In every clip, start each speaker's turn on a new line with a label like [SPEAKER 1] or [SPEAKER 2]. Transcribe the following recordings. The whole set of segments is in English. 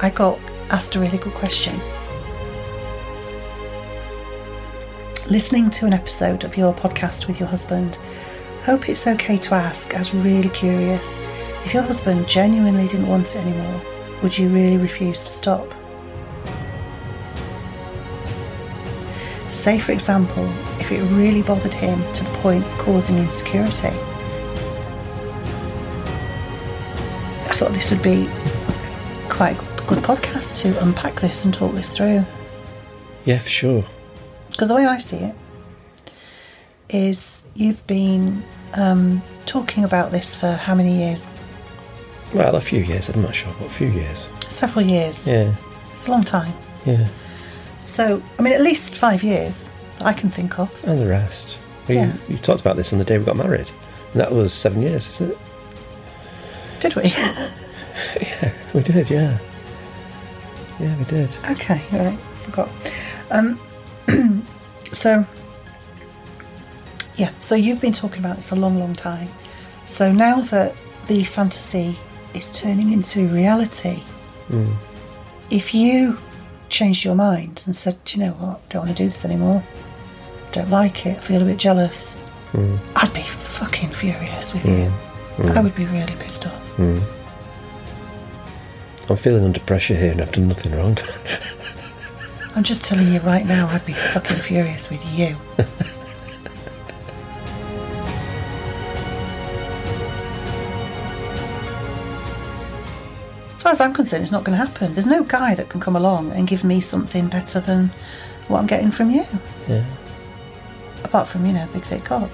[SPEAKER 1] I got asked a really good question. Listening to an episode of your podcast with your husband, hope it's okay to ask, as really curious, if your husband genuinely didn't want it anymore, would you really refuse to stop? Say, for example, if it really bothered him to the point of causing insecurity. I thought this would be quite a good podcast to unpack this and talk this through.
[SPEAKER 2] Yeah, for sure.
[SPEAKER 1] Because the way I see it is you've been um, talking about this for how many years?
[SPEAKER 2] Well, a few years. I'm not sure, but a few years.
[SPEAKER 1] Several years.
[SPEAKER 2] Yeah,
[SPEAKER 1] It's a long time.
[SPEAKER 2] yeah.
[SPEAKER 1] So, I mean, at least five years that I can think of.
[SPEAKER 2] And the rest. We,
[SPEAKER 1] Yeah.
[SPEAKER 2] we talked about this on the day we got married. And that was seven years, isn't it?
[SPEAKER 1] Did we?
[SPEAKER 2] Yeah, we did, yeah. Yeah, we did.
[SPEAKER 1] okay, all right, forgot. Um, so, yeah, so you've been talking about this a long, long time. So now that the fantasy is turning into reality, hmm. if you changed your mind and said, Do you know what, don't want to do this anymore, don't like it, feel a bit jealous, hmm. I'd be fucking furious with hmm. you. I would be really pissed off.
[SPEAKER 2] I'm feeling under pressure here and I've done nothing wrong.
[SPEAKER 1] I'm just telling you right now, I'd be fucking furious with you. as far as I'm concerned, it's not going to happen. There's no guy that can come along and give me something better than what I'm getting from you.
[SPEAKER 2] yeah.
[SPEAKER 1] Apart from, you know, big thick cock.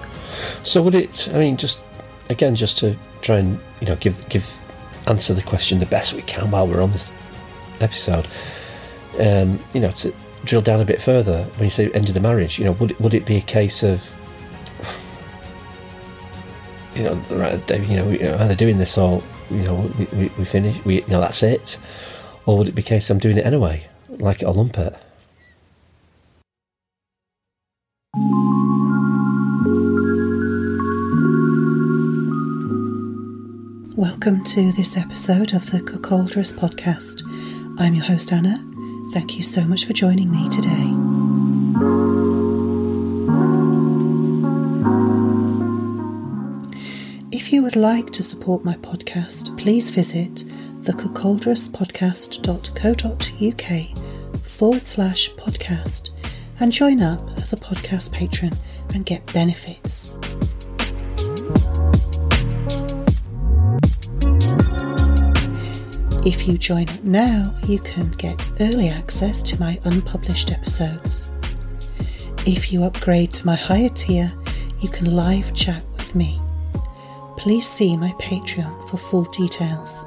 [SPEAKER 2] So would it? I mean, just again, just to try and you know give give answer the question the best we can while we're on this episode. Um, you know, to drill down a bit further when you say end of the marriage. You know, would would it be a case of you know, right, Dave, you know, we- either doing this or you know we, we, we finish, we you know that's it, or would it be a case I'm doing it anyway, like it or lump it?
[SPEAKER 1] Welcome to this episode of the Cuckoldress podcast. I'm your host, Anna. Thank you so much for joining me today. If you would like to support my podcast, please visit thecuckoldresspodcast.co.uk forward slash podcast and join up as a podcast patron and get benefits. If you join now, you can get early access to my unpublished episodes. If you upgrade to my higher tier, you can live chat with me. Please see my Patreon for full details.